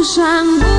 路上。